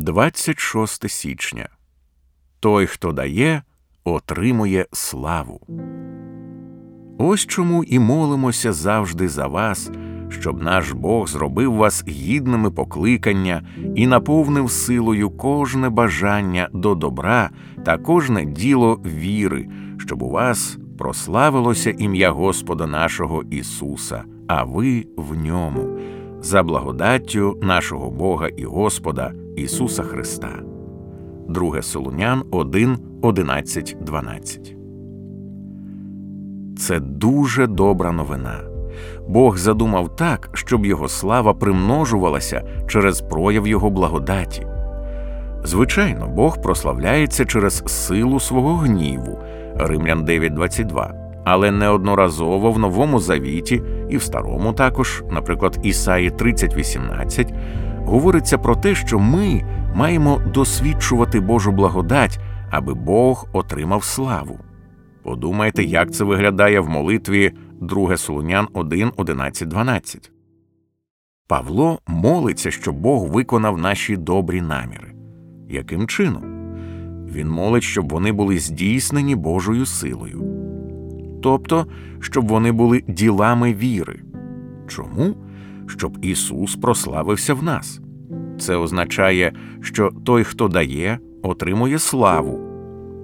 26 січня. Той, хто дає, отримує славу. Ось чому і молимося завжди за вас, щоб наш Бог зробив вас гідними покликання і наповнив силою кожне бажання до добра та кожне діло віри, щоб у вас прославилося ім'я Господа нашого Ісуса, а ви в ньому, за благодаттю нашого Бога і Господа Ісуса Христа. 2 Солунян 1, 11, 12 Це дуже добра новина. Бог задумав так, щоб його слава примножувалася через прояв його благодаті. Звичайно, Бог прославляється через силу свого гніву Римлян 9.22, але неодноразово в Новому Завіті і в Старому також, наприклад, Ісаї 30.18, говориться про те, що ми маємо досвідчувати Божу благодать, аби Бог отримав славу. Подумайте, як це виглядає в молитві 2 Солунян 1, 11, 12. Павло молиться, щоб Бог виконав наші добрі наміри. Яким чином? Він молить, щоб вони були здійснені Божою силою, тобто, щоб вони були ділами віри. Чому? Щоб Ісус прославився в нас. Це означає, що той, хто дає, отримує славу.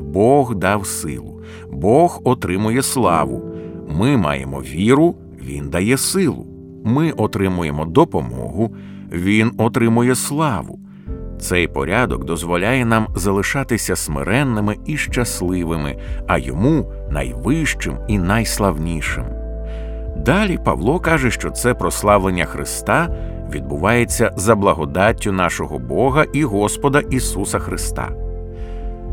Бог дав силу, Бог отримує славу. Ми маємо віру, Він дає силу. Ми отримуємо допомогу, Він отримує славу. Цей порядок дозволяє нам залишатися смиренними і щасливими, а йому найвищим і найславнішим. Далі Павло каже, що це прославлення Христа відбувається за благодаттю нашого Бога і Господа Ісуса Христа.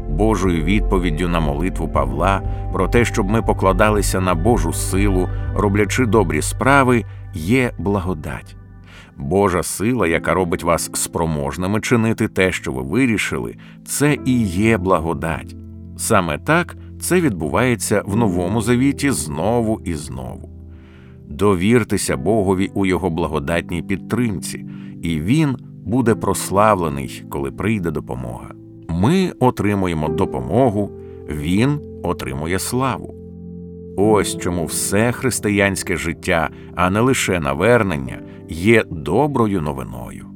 Божою відповіддю на молитву Павла про те, щоб ми покладалися на Божу силу, роблячи добрі справи, є благодать. Божа сила, яка робить вас спроможними чинити те, що ви вирішили, це і є благодать. Саме так це відбувається в Новому Завіті знову і знову. Довіртеся Богові у Його благодатній підтримці, і Він буде прославлений, коли прийде допомога. Ми отримуємо допомогу, Він отримує славу. Ось чому все християнське життя, а не лише навернення, є доброю новиною.